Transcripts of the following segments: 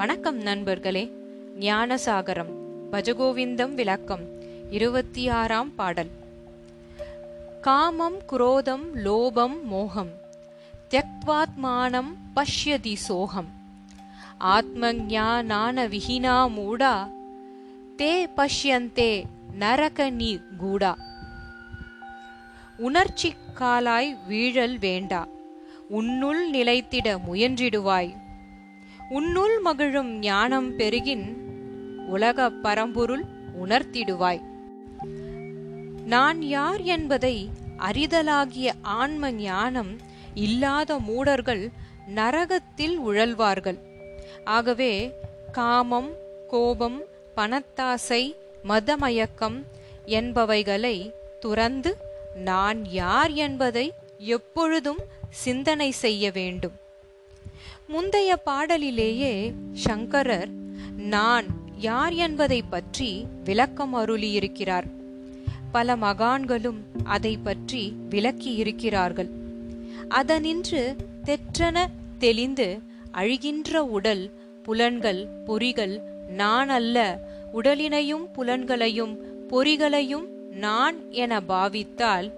வணக்கம் நண்பர்களே. ஞானசாகரம் பஜகோவிந்தம் விளக்கம் இருபத்தி ஆறாம் பாடல். காமம் குரோதம் லோபம் மோகம். தியக்வாத்மானம் பஷ்யதி சோகம். ஆத்மஞானான விஹினா மூடா. தே பஷ்யந்தே நரகநீ கூடா. உணர்ச்சி காலாய் வீழல் வேண்டா. உன்னுள் நிலைத்திட முயன்றிடுவாய். உன்னுள் மகிழும் ஞானம் பெருகின் உலக பரம்பொருள் உணர்த்திடுவாய். நான் யார் என்பதை அறிதலாகிய ஆன்ம ஞானம் இல்லாத மூடர்கள் நரகத்தில் உழல்வார்கள். ஆகவே காமம் கோபம் பணத்தாசை மதமயக்கம் என்பவைகளை துறந்து நான் யார் என்பதை எப்பொழுதும் சிந்தனை செய்ய வேண்டும். முந்தைய பாடலிலேயே சங்கரர் நான் யார் என்பதை பற்றி விளக்கம் அருளியிருக்கிறார். பல மகான்களும் அதை பற்றி விளக்கி இருக்கிறார்கள் அதனின்று தெற்றன தெளிந்து அழிகின்ற உடல் புலன்கள் பொறிகள் நான் அல்ல. உடலினையும் புலன்களையும் பொறிகளையும் நான் என பாவித்தால்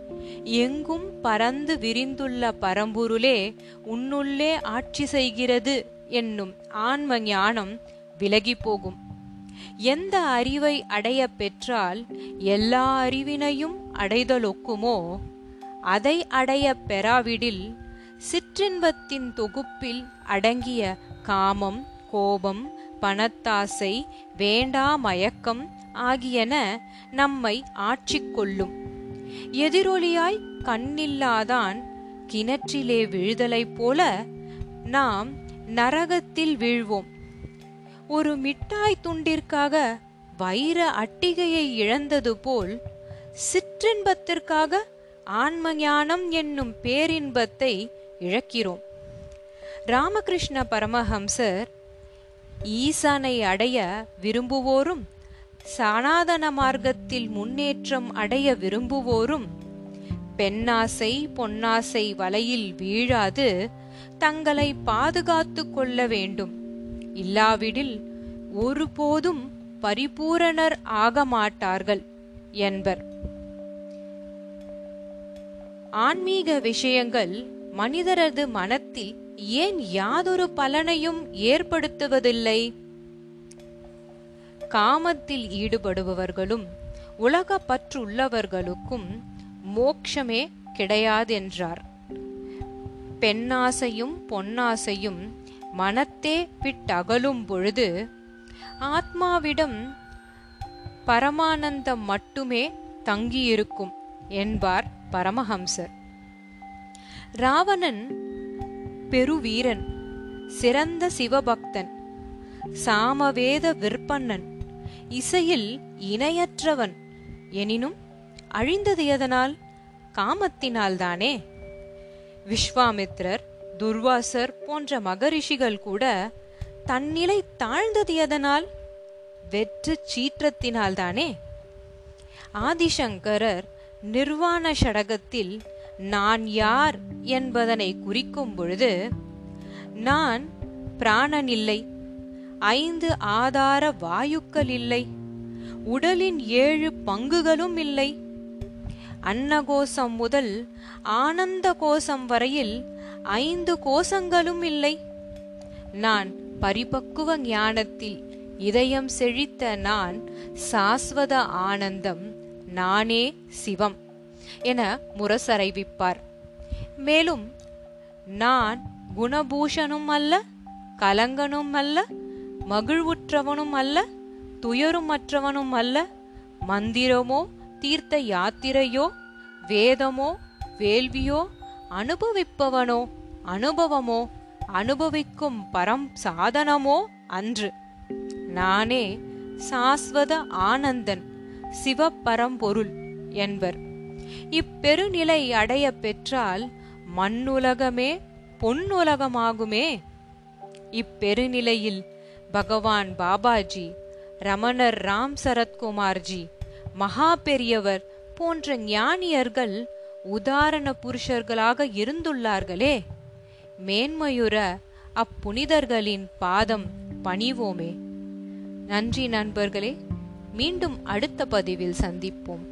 எங்கும் பறந்து விரிந்துள்ள பரம்பொருளே உன்னுள்ளே ஆட்சி செய்கிறது என்னும் ஆன்ம ஞானம் விலகி போகும். எந்த அறிவை அடைய பெற்றால் எல்லா அறிவினையும் அடைதலொக்குமோ அதை அடைய பெறாவிடில் சிற்றின்பத்தின் தொகுப்பில் அடங்கிய காமம் கோபம் பணத்தாசை வேண்டா மயக்கம் ஆகியன நம்மை ஆட்சி கொள்ளும். எதிரொலியாய் கண்ணில்லாதான் கிணற்றிலே விழுதலைப் போல நாம் நரகத்தில் வீழ்வோம். ஒரு மிட்டாய் துண்டிற்காக வைர அட்டிகையை இழந்தது போல் சிற்றின்பத்திற்காக ஆன்ம ஞானம் என்னும் பேரின்பத்தை இழக்கிறோம். ராமகிருஷ்ண பரமஹம்சர் ஈசானை அடைய விரும்புவோரும் சனாதன மார்க்கத்தில் முன்னேற்றம் அடைய விரும்புவோரும் பெண்ணாசை பொன்னாசை வலையில் வீழாது தங்களை பாதுகாத்து கொள்ள வேண்டும். இல்லாவிடில் ஒருபோதும் பரிபூரணர் ஆக மாட்டார்கள் என்பர். ஆன்மீக விஷயங்கள் மனிதரது மனத்தில் ஏன் யாதொரு பலனையும் ஏற்படுத்துவதில்லை? காமத்தில் ஈடுபடுபவர்களும் உலக பற்றுள்ளவர்களுக்கும் மோக்ஷமே கிடையாதென்றார். பெண்ணாசையும் பொன்னாசையும் மனத்தே விட்டகலும் பொழுது ஆத்மாவிடம் பரமானந்தம் மட்டுமே தங்கியிருக்கும் என்பார் பரமஹம்சர். ராவணன் பெருவீரன் சிறந்த சிவபக்தன் சாமவேத விற்பன்னன் இசையில் இணையற்றவன். எனினும் அழிந்தது எதனால்? காமத்தினால்தானே. விஸ்வாமித்ரர் துர்வாசர் போன்ற மகரிஷிகள் கூட தன்னிலை தாழ்ந்தது எதனால்? வெற்று சீற்றத்தினால்தானே. ஆதிசங்கரர் நிர்வாண சடகத்தில் நான் யார் என்பதனை குறிக்கும் பொழுது நான் பிராணன் இல்லை ஐந்து ஆதார வாயுக்கள் இல்லை உடலின் ஏழு பங்குகளும் இல்லை. அன்னகோசம் முதல் ஆனந்த கோஷம் வரையில் ஐந்து கோஷங்களும் இல்லை. நான் பரிபக்குவ ஞானத்தில் இதயம் செழித்த நான் சாஸ்வத ஆனந்தம் நானே சிவம் என முரசறைவிப்பார். மேலும் நான் குணபூஷனும் அல்ல கலங்கனும் அல்ல மகிழ்வுற்றவனும் அல்ல துயருமற்றவனும் அல்ல. மந்திரமோ தீர்த்த யாத்திரையோ வேதமோ வேள்வியோ அனுபவிப்பவனோ அனுபவமோ அனுபவிக்கும் பரம் சாதனமோ அன்று. நானே சாஸ்வத ஆனந்தன் சிவபரம்பொருள் என்பர். இப்பெருநிலை அடைய பெற்றால் மண்ணுலகமே பொன்னுலகமாகுமே. இப்பெருநிலையில் பகவான் பாபாஜி ரமணர் ராம் சரத்குமார்ஜி மகா பெரியவர் போன்ற ஞானியர்கள் உதாரண புருஷர்களாக இருந்துள்ளார்களே. மேன்மையுற அப்புனிதர்களின் பாதம் பணிவோமே. நன்றி நண்பர்களே மீண்டும் அடுத்த பதிவில் சந்திப்போம்.